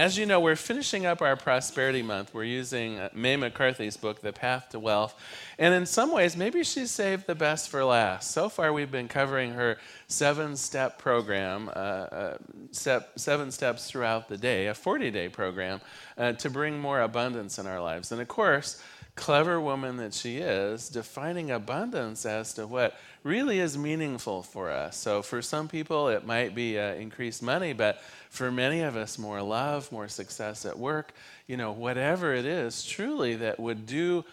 As you know, we're finishing up our Prosperity Month. We're using uh, May McCarthy's book, The Path to Wealth. And in some ways, maybe she saved the best for last. So far, we've been covering her seven step program, uh, uh, step, seven steps throughout the day, a 40 day program uh, to bring more abundance in our lives. And of course, clever woman that she is, defining abundance as to what really is meaningful for us. So, for some people, it might be uh, increased money, but for many of us, more love, more success at work, you know, whatever it is, truly that would do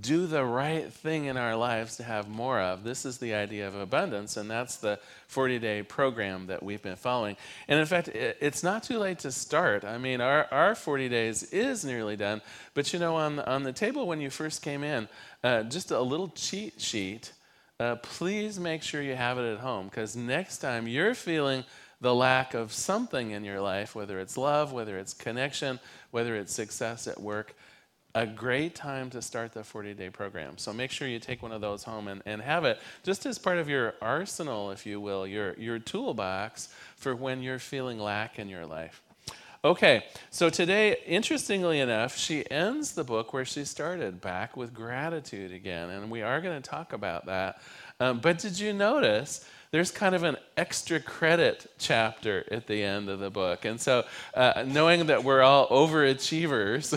do the right thing in our lives to have more of. This is the idea of abundance, and that's the 40 day program that we've been following. And in fact, it's not too late to start. I mean, our, our 40 days is nearly done, but you know, on, on the table when you first came in, uh, just a little cheat sheet. Uh, please make sure you have it at home because next time you're feeling the lack of something in your life, whether it's love, whether it's connection, whether it's success at work, a great time to start the 40 day program. So make sure you take one of those home and, and have it just as part of your arsenal, if you will, your, your toolbox for when you're feeling lack in your life. Okay, so today, interestingly enough, she ends the book where she started, back with gratitude again. And we are going to talk about that. Um, but did you notice there's kind of an extra credit chapter at the end of the book. And so, uh, knowing that we're all overachievers,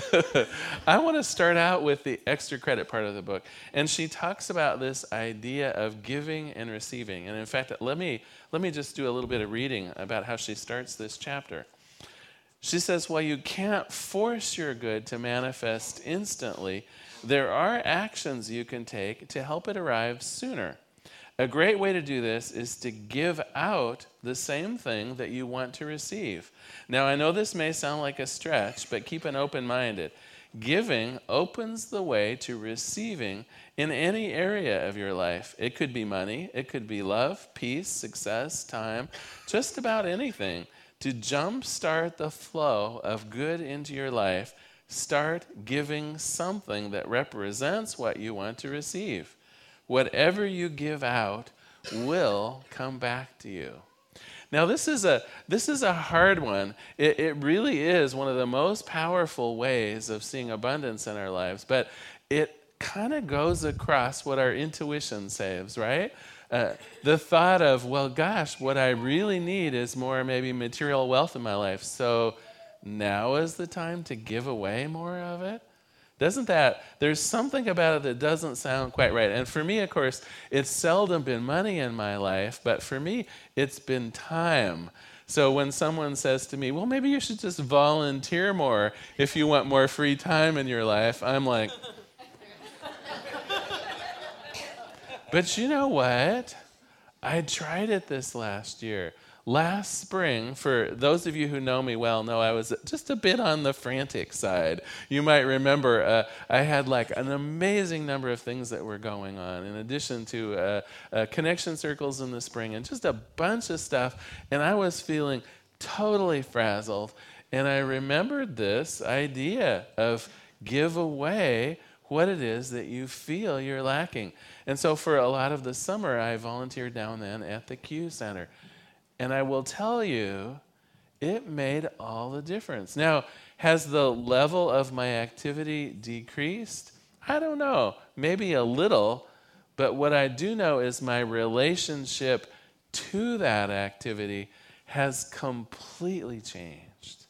I want to start out with the extra credit part of the book. And she talks about this idea of giving and receiving. And in fact, let me, let me just do a little bit of reading about how she starts this chapter. She says, While you can't force your good to manifest instantly, there are actions you can take to help it arrive sooner. A great way to do this is to give out the same thing that you want to receive. Now, I know this may sound like a stretch, but keep an open minded. Giving opens the way to receiving in any area of your life. It could be money, it could be love, peace, success, time, just about anything. To jumpstart the flow of good into your life, start giving something that represents what you want to receive whatever you give out will come back to you. Now, this is a, this is a hard one. It, it really is one of the most powerful ways of seeing abundance in our lives, but it kind of goes across what our intuition says, right? Uh, the thought of, well, gosh, what I really need is more maybe material wealth in my life. So now is the time to give away more of it? Doesn't that, there's something about it that doesn't sound quite right. And for me, of course, it's seldom been money in my life, but for me, it's been time. So when someone says to me, well, maybe you should just volunteer more if you want more free time in your life, I'm like, but you know what? I tried it this last year last spring, for those of you who know me well, know I was just a bit on the frantic side. You might remember uh, I had like an amazing number of things that were going on, in addition to uh, uh, connection circles in the spring and just a bunch of stuff. And I was feeling totally frazzled. And I remembered this idea of give away what it is that you feel you're lacking. And so for a lot of the summer, I volunteered down then at the Q Center. And I will tell you, it made all the difference. Now, has the level of my activity decreased? I don't know, maybe a little, but what I do know is my relationship to that activity has completely changed.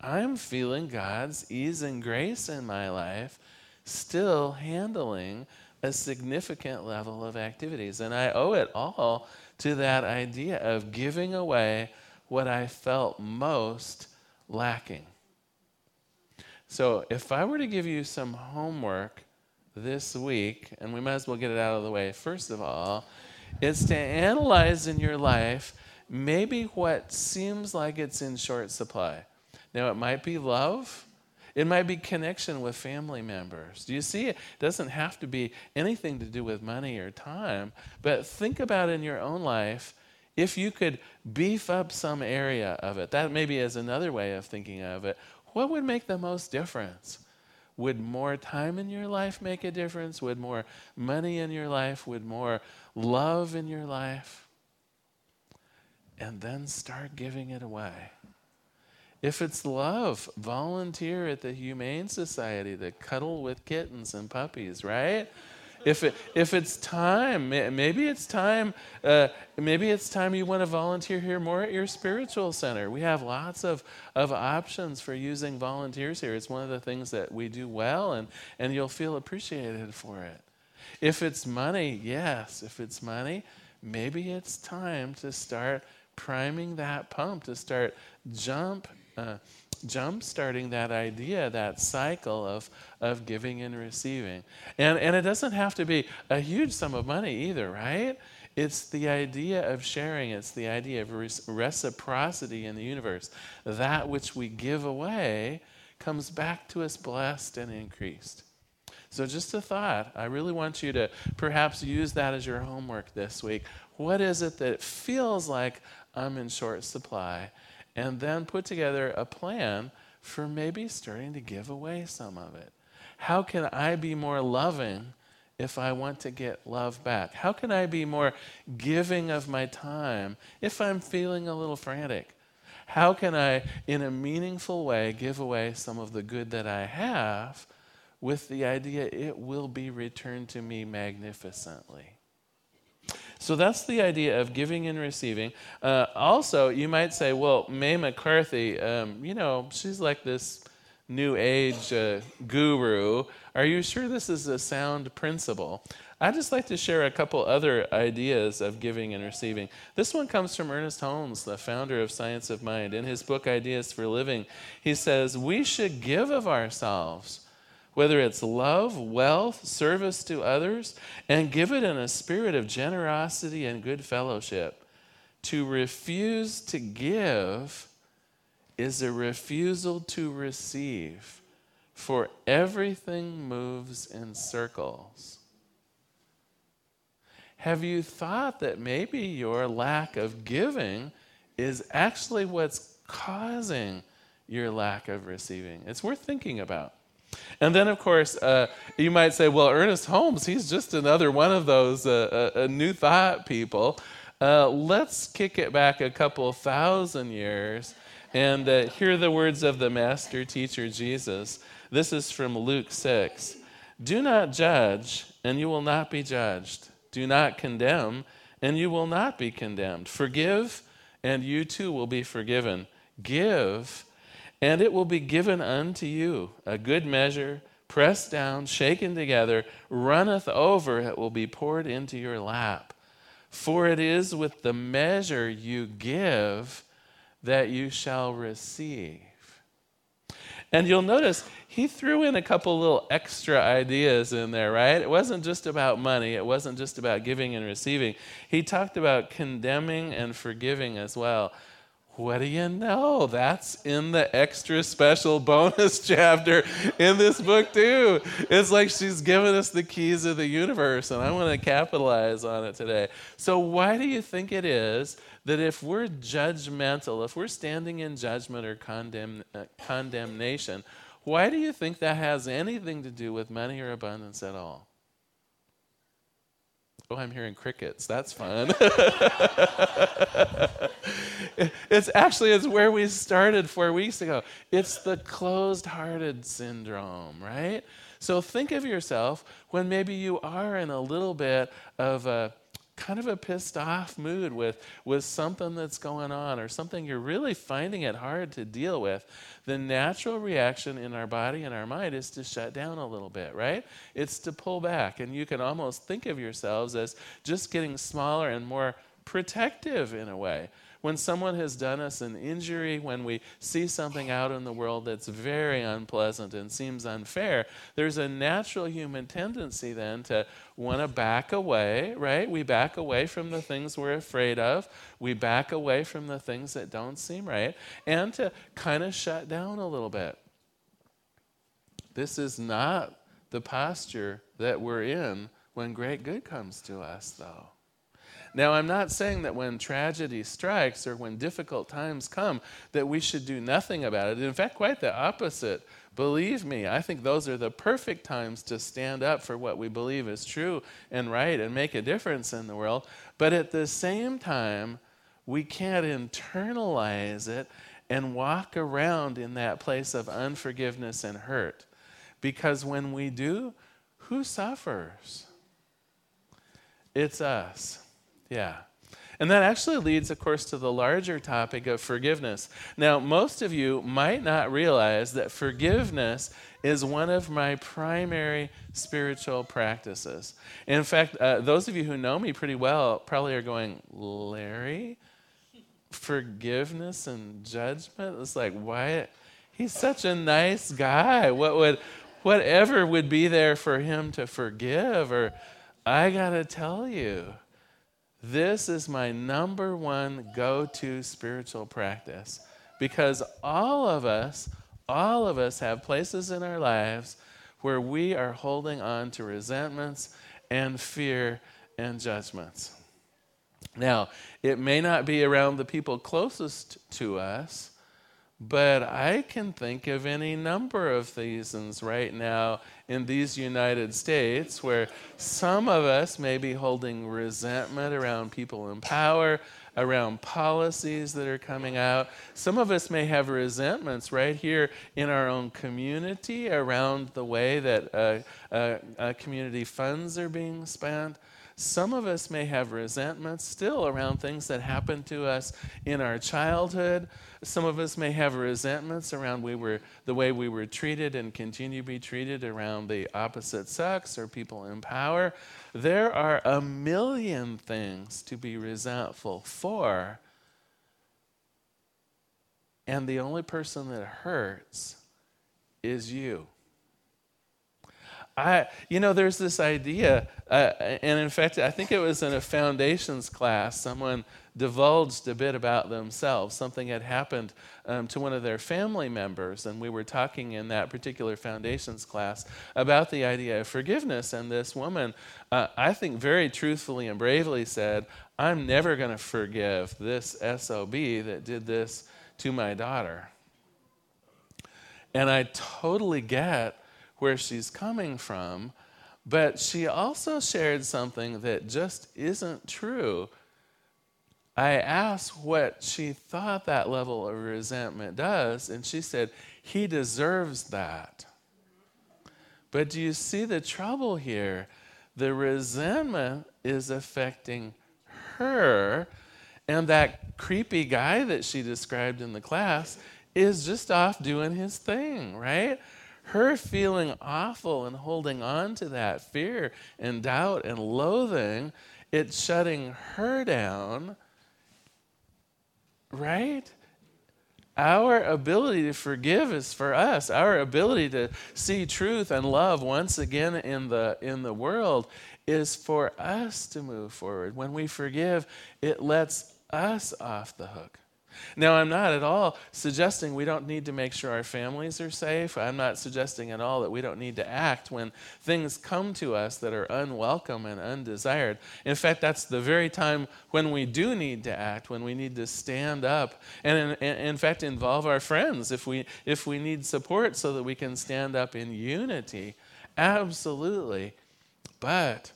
I'm feeling God's ease and grace in my life, still handling a significant level of activities. And I owe it all to that idea of giving away what I felt most lacking. So, if I were to give you some homework this week, and we might as well get it out of the way, first of all, is to analyze in your life maybe what seems like it's in short supply. Now, it might be love, it might be connection with family members. Do you see? It doesn't have to be anything to do with money or time, but think about in your own life if you could beef up some area of it, that maybe is another way of thinking of it, what would make the most difference? Would more time in your life make a difference? Would more money in your life? Would more love in your life? And then start giving it away. If it's love, volunteer at the Humane Society to cuddle with kittens and puppies, right? if it, if it's time, maybe it's time. Uh, maybe it's time you want to volunteer here more at your spiritual center. We have lots of of options for using volunteers here. It's one of the things that we do well, and and you'll feel appreciated for it. If it's money, yes. If it's money, maybe it's time to start priming that pump to start jump. Uh, jump starting that idea, that cycle of, of giving and receiving. And, and it doesn't have to be a huge sum of money either, right? It's the idea of sharing, it's the idea of reciprocity in the universe. That which we give away comes back to us blessed and increased. So, just a thought. I really want you to perhaps use that as your homework this week. What is it that feels like I'm in short supply? And then put together a plan for maybe starting to give away some of it. How can I be more loving if I want to get love back? How can I be more giving of my time if I'm feeling a little frantic? How can I, in a meaningful way, give away some of the good that I have with the idea it will be returned to me magnificently? So that's the idea of giving and receiving. Uh, also, you might say, well, May McCarthy, um, you know, she's like this new age uh, guru. Are you sure this is a sound principle? I'd just like to share a couple other ideas of giving and receiving. This one comes from Ernest Holmes, the founder of Science of Mind. In his book, Ideas for Living, he says, We should give of ourselves whether it's love, wealth, service to others, and give it in a spirit of generosity and good fellowship. To refuse to give is a refusal to receive, for everything moves in circles. Have you thought that maybe your lack of giving is actually what's causing your lack of receiving? It's worth thinking about. And then, of course, uh, you might say, well, Ernest Holmes, he's just another one of those uh, uh, new thought people. Uh, let's kick it back a couple thousand years and uh, hear the words of the master teacher Jesus. This is from Luke 6. Do not judge, and you will not be judged. Do not condemn, and you will not be condemned. Forgive, and you too will be forgiven. Give, and it will be given unto you a good measure, pressed down, shaken together, runneth over, it will be poured into your lap. For it is with the measure you give that you shall receive. And you'll notice he threw in a couple little extra ideas in there, right? It wasn't just about money, it wasn't just about giving and receiving. He talked about condemning and forgiving as well. What do you know? That's in the extra special bonus chapter in this book, too. It's like she's given us the keys of the universe, and I want to capitalize on it today. So, why do you think it is that if we're judgmental, if we're standing in judgment or condemn, uh, condemnation, why do you think that has anything to do with money or abundance at all? Oh, I'm hearing crickets. That's fun. it's actually it's where we started four weeks ago. It's the closed-hearted syndrome, right? So think of yourself when maybe you are in a little bit of a kind of a pissed off mood with, with something that's going on or something you're really finding it hard to deal with, the natural reaction in our body and our mind is to shut down a little bit, right? It's to pull back. And you can almost think of yourselves as just getting smaller and more protective in a way when someone has done us an injury, when we see something out in the world that's very unpleasant and seems unfair, there's a natural human tendency then to want to back away, right? We back away from the things we're afraid of, we back away from the things that don't seem right, and to kind of shut down a little bit. This is not the posture that we're in when great good comes to us, though. Now, I'm not saying that when tragedy strikes or when difficult times come, that we should do nothing about it. In fact, quite the opposite. Believe me, I think those are the perfect times to stand up for what we believe is true and right and make a difference in the world. But at the same time, we can't internalize it and walk around in that place of unforgiveness and hurt. Because when we do, who suffers? It's us. Yeah. And that actually leads, of course, to the larger topic of forgiveness. Now, most of you might not realize that forgiveness is one of my primary spiritual practices. In fact, uh, those of you who know me pretty well probably are going, Larry? Forgiveness and judgment? It's like, why? He's such a nice guy. What would, whatever would be there for him to forgive? Or, I got to tell you, this is my number one go to spiritual practice because all of us, all of us have places in our lives where we are holding on to resentments and fear and judgments. Now, it may not be around the people closest to us, but I can think of any number of seasons right now in these United States where some of us may be holding resentment around people in power, around policies that are coming out. Some of us may have resentments right here in our own community around the way that uh, uh, uh, community funds are being spent. Some of us may have resentments still around things that happened to us in our childhood. Some of us may have resentments around we were, the way we were treated and continue to be treated around the opposite sex or people in power. There are a million things to be resentful for. And the only person that hurts is you. I, you know, there's this idea, uh, and in fact, I think it was in a foundations class, someone divulged a bit about themselves. Something had happened um, to one of their family members, and we were talking in that particular foundations class about the idea of forgiveness. And this woman, uh, I think, very truthfully and bravely said, I'm never going to forgive this SOB that did this to my daughter. And I totally get where she's coming from, but she also shared something that just isn't true. I asked what she thought that level of resentment does, and she said, He deserves that. But do you see the trouble here? The resentment is affecting her, and that creepy guy that she described in the class is just off doing his thing, right? Her feeling awful and holding on to that fear and doubt and loathing, it's shutting her down, right? Our ability to forgive is for us. Our ability to see truth and love once again in the, in the world is for us to move forward. When we forgive, it lets us off the hook. Now, I'm not at all suggesting we don't need to make sure our families are safe. I'm not suggesting at all that we don't need to act when things come to us that are unwelcome and undesired. In fact, that's the very time when we do need to act, when we need to stand up and, in, in fact, involve our friends if we, if we need support so that we can stand up in unity. Absolutely. But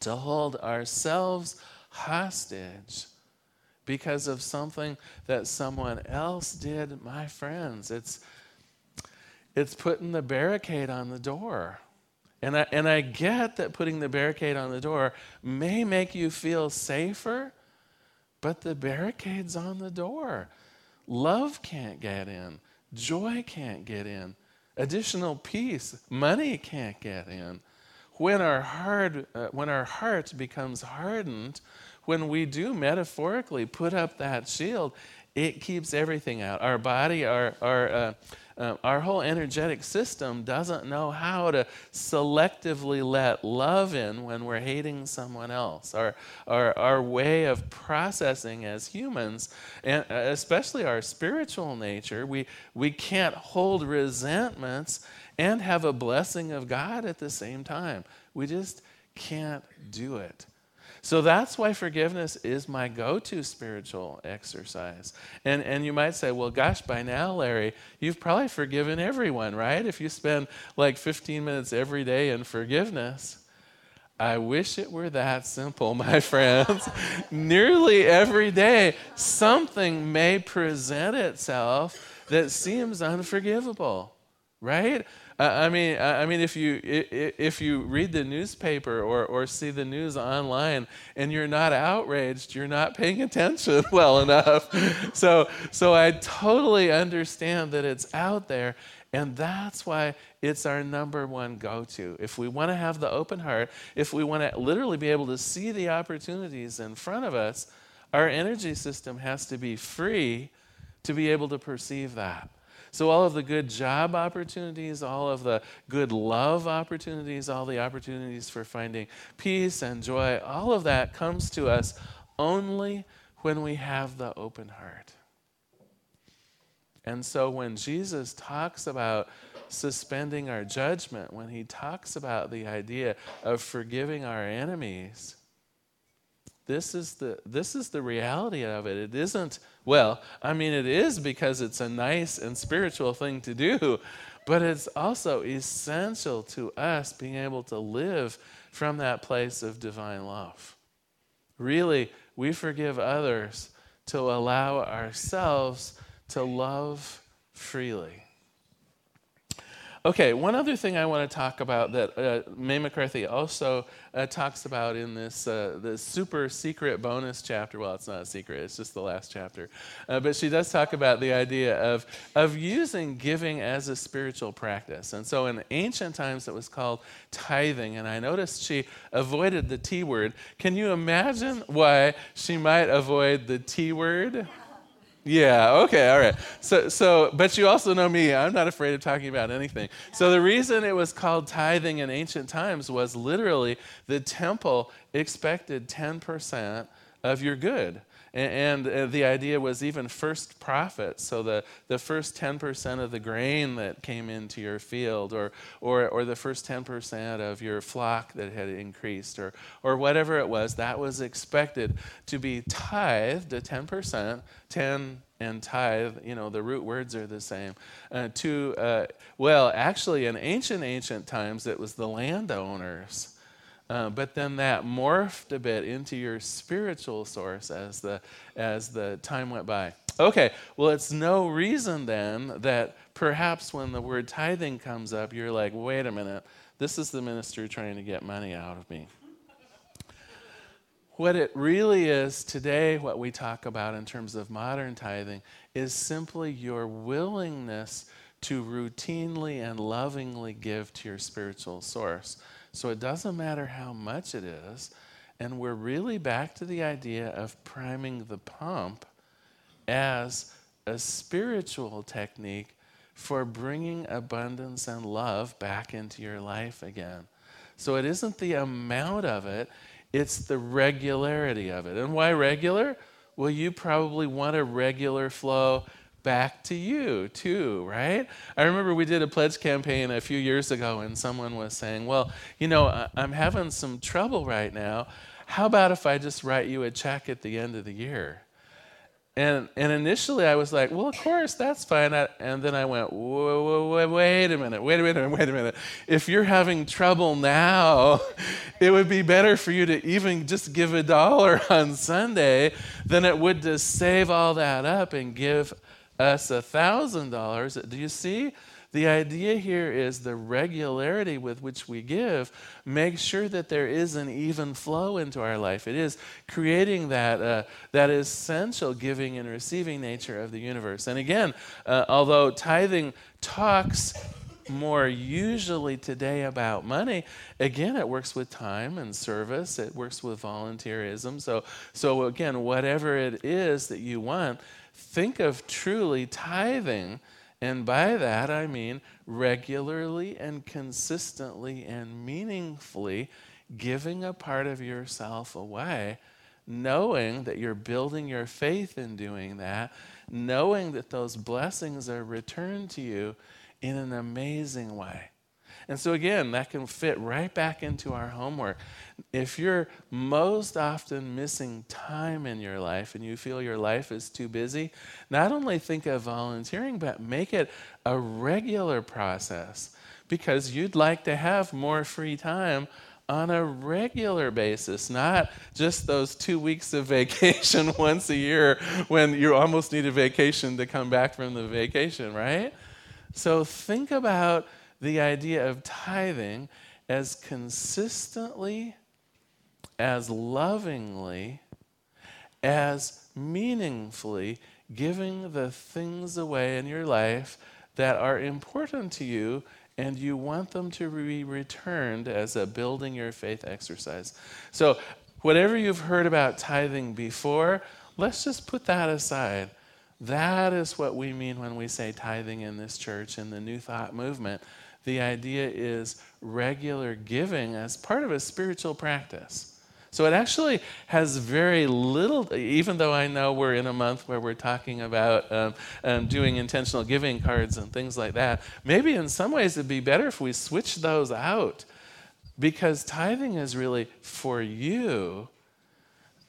to hold ourselves hostage because of something that someone else did, my friends. It's, it's putting the barricade on the door. And I, and I get that putting the barricade on the door may make you feel safer, but the barricade's on the door. Love can't get in, joy can't get in, additional peace, money can't get in. When our heart, uh, when our heart becomes hardened, when we do metaphorically put up that shield, it keeps everything out. Our body, our, our, uh, uh, our whole energetic system doesn't know how to selectively let love in when we're hating someone else. Our, our, our way of processing as humans, and uh, especially our spiritual nature, we, we can't hold resentments and have a blessing of God at the same time. We just can't do it. So that's why forgiveness is my go to spiritual exercise. And, and you might say, well, gosh, by now, Larry, you've probably forgiven everyone, right? If you spend like 15 minutes every day in forgiveness. I wish it were that simple, my friends. Nearly every day, something may present itself that seems unforgivable, right? I mean, I mean, if you if you read the newspaper or, or see the news online and you're not outraged, you're not paying attention well enough. So so I totally understand that it's out there, and that's why it's our number one go-to. If we want to have the open heart, if we want to literally be able to see the opportunities in front of us, our energy system has to be free to be able to perceive that. So, all of the good job opportunities, all of the good love opportunities, all the opportunities for finding peace and joy, all of that comes to us only when we have the open heart. And so, when Jesus talks about suspending our judgment, when he talks about the idea of forgiving our enemies, this is the this is the reality of it. It isn't well, I mean it is because it's a nice and spiritual thing to do, but it's also essential to us being able to live from that place of divine love. Really, we forgive others to allow ourselves to love freely. Okay, one other thing I want to talk about that uh, May McCarthy also uh, talks about in this, uh, this super secret bonus chapter. Well, it's not a secret, it's just the last chapter. Uh, but she does talk about the idea of, of using giving as a spiritual practice. And so in ancient times, it was called tithing. And I noticed she avoided the T word. Can you imagine why she might avoid the T word? Yeah, okay, all right. So, so, but you also know me, I'm not afraid of talking about anything. So, the reason it was called tithing in ancient times was literally the temple expected 10% of your good. And, and, uh, the idea was even first profits, so the, the first 10% of the grain that came into your field, or, or, or the first 10% of your flock that had increased, or, or whatever it was, that was expected to be tithed at 10%, 10 and tithe, you know, the root words are the same. Uh, to, uh, well, actually, in ancient, ancient times, it was the landowners uh, but then that morphed a bit into your spiritual source as the, as the time went by. Okay, well, it's no reason then that perhaps when the word tithing comes up, you're like, wait a minute, this is the minister trying to get money out of me. What it really is today, what we talk about in terms of modern tithing, is simply your willingness to routinely and lovingly give to your spiritual source. So it doesn't matter how much it is. And we're really back to the idea of priming the pump as a spiritual technique for bringing abundance and love back into your life again. So it isn't the amount of it, it's the regularity of it. And why regular? Well, you probably want a regular flow back to you too, right? I remember we did a pledge campaign a few years ago and someone was saying, Well, you know, I'm having some trouble right now. How about if I just write you a check at the end of the year? And, and initially I was like, well, of course, that's fine. I, and then I went, whoa, whoa, whoa, wait a minute, wait a minute, wait a minute. If you're having trouble now, it would be better for you to even just give a dollar on Sunday than it would to save all that up and give us a $1,000. Do you see? The idea here is the regularity with which we give makes sure that there is an even flow into our life. It is creating that, uh, that essential giving and receiving nature of the universe. And again, uh, although tithing talks more usually today about money again it works with time and service it works with volunteerism so so again whatever it is that you want think of truly tithing. And by that, I mean regularly and consistently and meaningfully giving a part of yourself away, knowing that you're building your faith in doing that, knowing that those blessings are returned to you in an amazing way. And so, again, that can fit right back into our homework. If you're most often missing time in your life and you feel your life is too busy, not only think of volunteering, but make it a regular process because you'd like to have more free time on a regular basis, not just those two weeks of vacation once a year when you almost need a vacation to come back from the vacation, right? So think about the idea of tithing as consistently, as lovingly, as meaningfully giving the things away in your life that are important to you and you want them to be returned as a building your faith exercise. So, whatever you've heard about tithing before, let's just put that aside. That is what we mean when we say tithing in this church in the New Thought movement. The idea is regular giving as part of a spiritual practice. So it actually has very little, even though I know we're in a month where we're talking about um, um, doing intentional giving cards and things like that. Maybe in some ways it'd be better if we switch those out because tithing is really for you.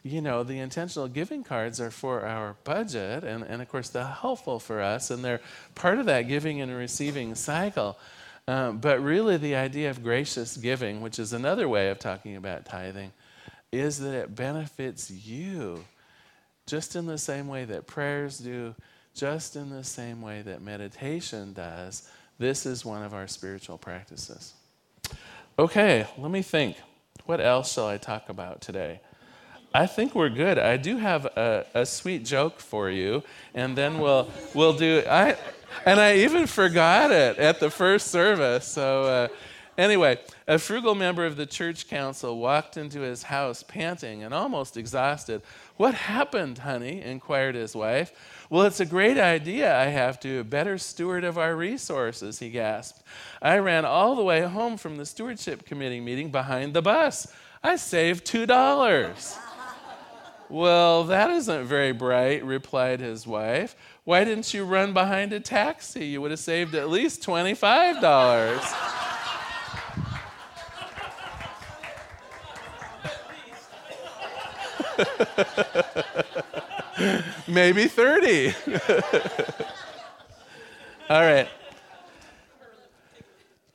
You know, the intentional giving cards are for our budget, and, and of course, they're helpful for us, and they're part of that giving and receiving cycle. Um, but really, the idea of gracious giving, which is another way of talking about tithing, is that it benefits you just in the same way that prayers do, just in the same way that meditation does. This is one of our spiritual practices. Okay, let me think. What else shall I talk about today? I think we're good. I do have a, a sweet joke for you, and then we'll we'll do. I and I even forgot it at the first service. So. Uh, Anyway, a frugal member of the church council walked into his house panting and almost exhausted. What happened, honey? inquired his wife. Well, it's a great idea I have to, a better steward of our resources, he gasped. I ran all the way home from the stewardship committee meeting behind the bus. I saved $2. well, that isn't very bright, replied his wife. Why didn't you run behind a taxi? You would have saved at least $25. Maybe 30. All right.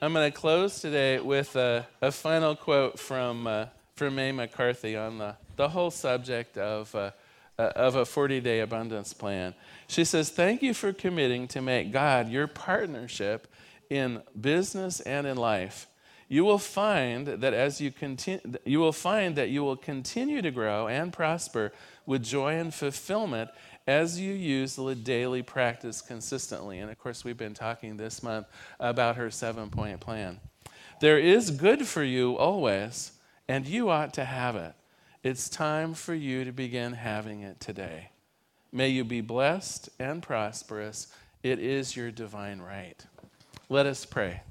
I'm going to close today with a, a final quote from, uh, from May McCarthy on the, the whole subject of, uh, uh, of a 40 day abundance plan. She says, Thank you for committing to make God your partnership in business and in life you will find that as you continue, you will find that you will continue to grow and prosper with joy and fulfillment as you use the daily practice consistently. And of course, we've been talking this month about her seven point plan. There is good for you always, and you ought to have it. It's time for you to begin having it today. May you be blessed and prosperous. It is your divine right. Let us pray.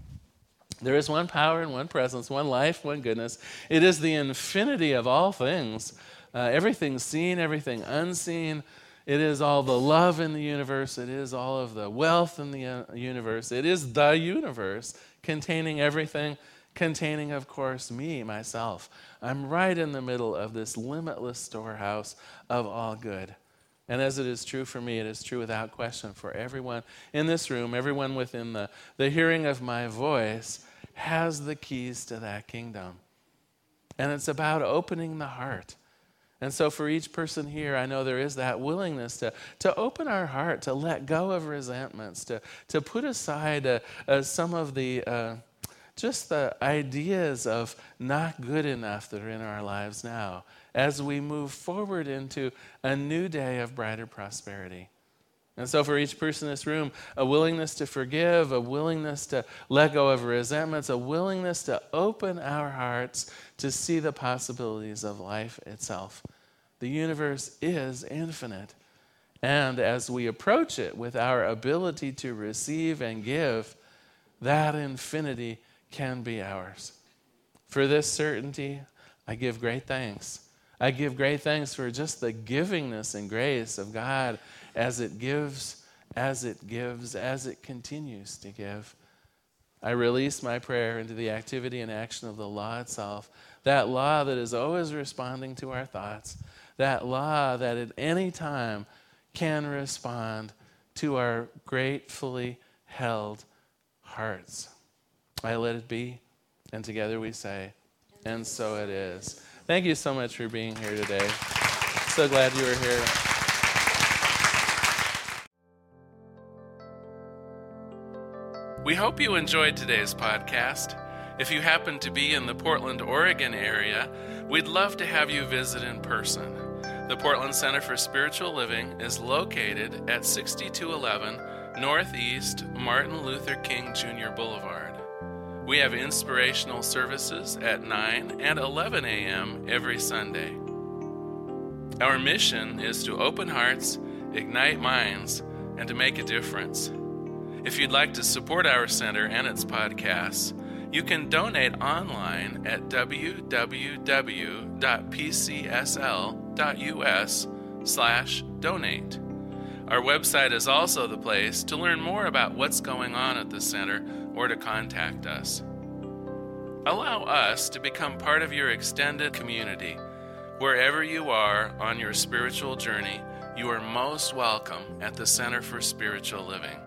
There is one power and one presence, one life, one goodness. It is the infinity of all things, uh, everything seen, everything unseen. It is all the love in the universe. It is all of the wealth in the uh, universe. It is the universe containing everything, containing, of course, me, myself. I'm right in the middle of this limitless storehouse of all good. And as it is true for me, it is true without question for everyone in this room, everyone within the, the hearing of my voice has the keys to that kingdom. And it's about opening the heart. And so, for each person here, I know there is that willingness to, to open our heart, to let go of resentments, to, to put aside uh, uh, some of the uh, just the ideas of not good enough that are in our lives now as we move forward into a new day of brighter prosperity. And so, for each person in this room, a willingness to forgive, a willingness to let go of resentments, a willingness to open our hearts to see the possibilities of life itself. The universe is infinite. And as we approach it with our ability to receive and give, that infinity can be ours. For this certainty, I give great thanks. I give great thanks for just the givingness and grace of God as it gives, as it gives, as it continues to give. I release my prayer into the activity and action of the law itself, that law that is always responding to our thoughts, that law that at any time can respond to our gratefully held hearts. I let it be, and together we say, and so it is. Thank you so much for being here today. So glad you were here. We hope you enjoyed today's podcast. If you happen to be in the Portland, Oregon area, we'd love to have you visit in person. The Portland Center for Spiritual Living is located at 6211 Northeast Martin Luther King Jr. Boulevard. We have inspirational services at 9 and 11 a.m. every Sunday. Our mission is to open hearts, ignite minds, and to make a difference. If you'd like to support our center and its podcasts, you can donate online at www.pcsl.us slash donate. Our website is also the place to learn more about what's going on at the center or to contact us. Allow us to become part of your extended community. Wherever you are on your spiritual journey, you are most welcome at the Center for Spiritual Living.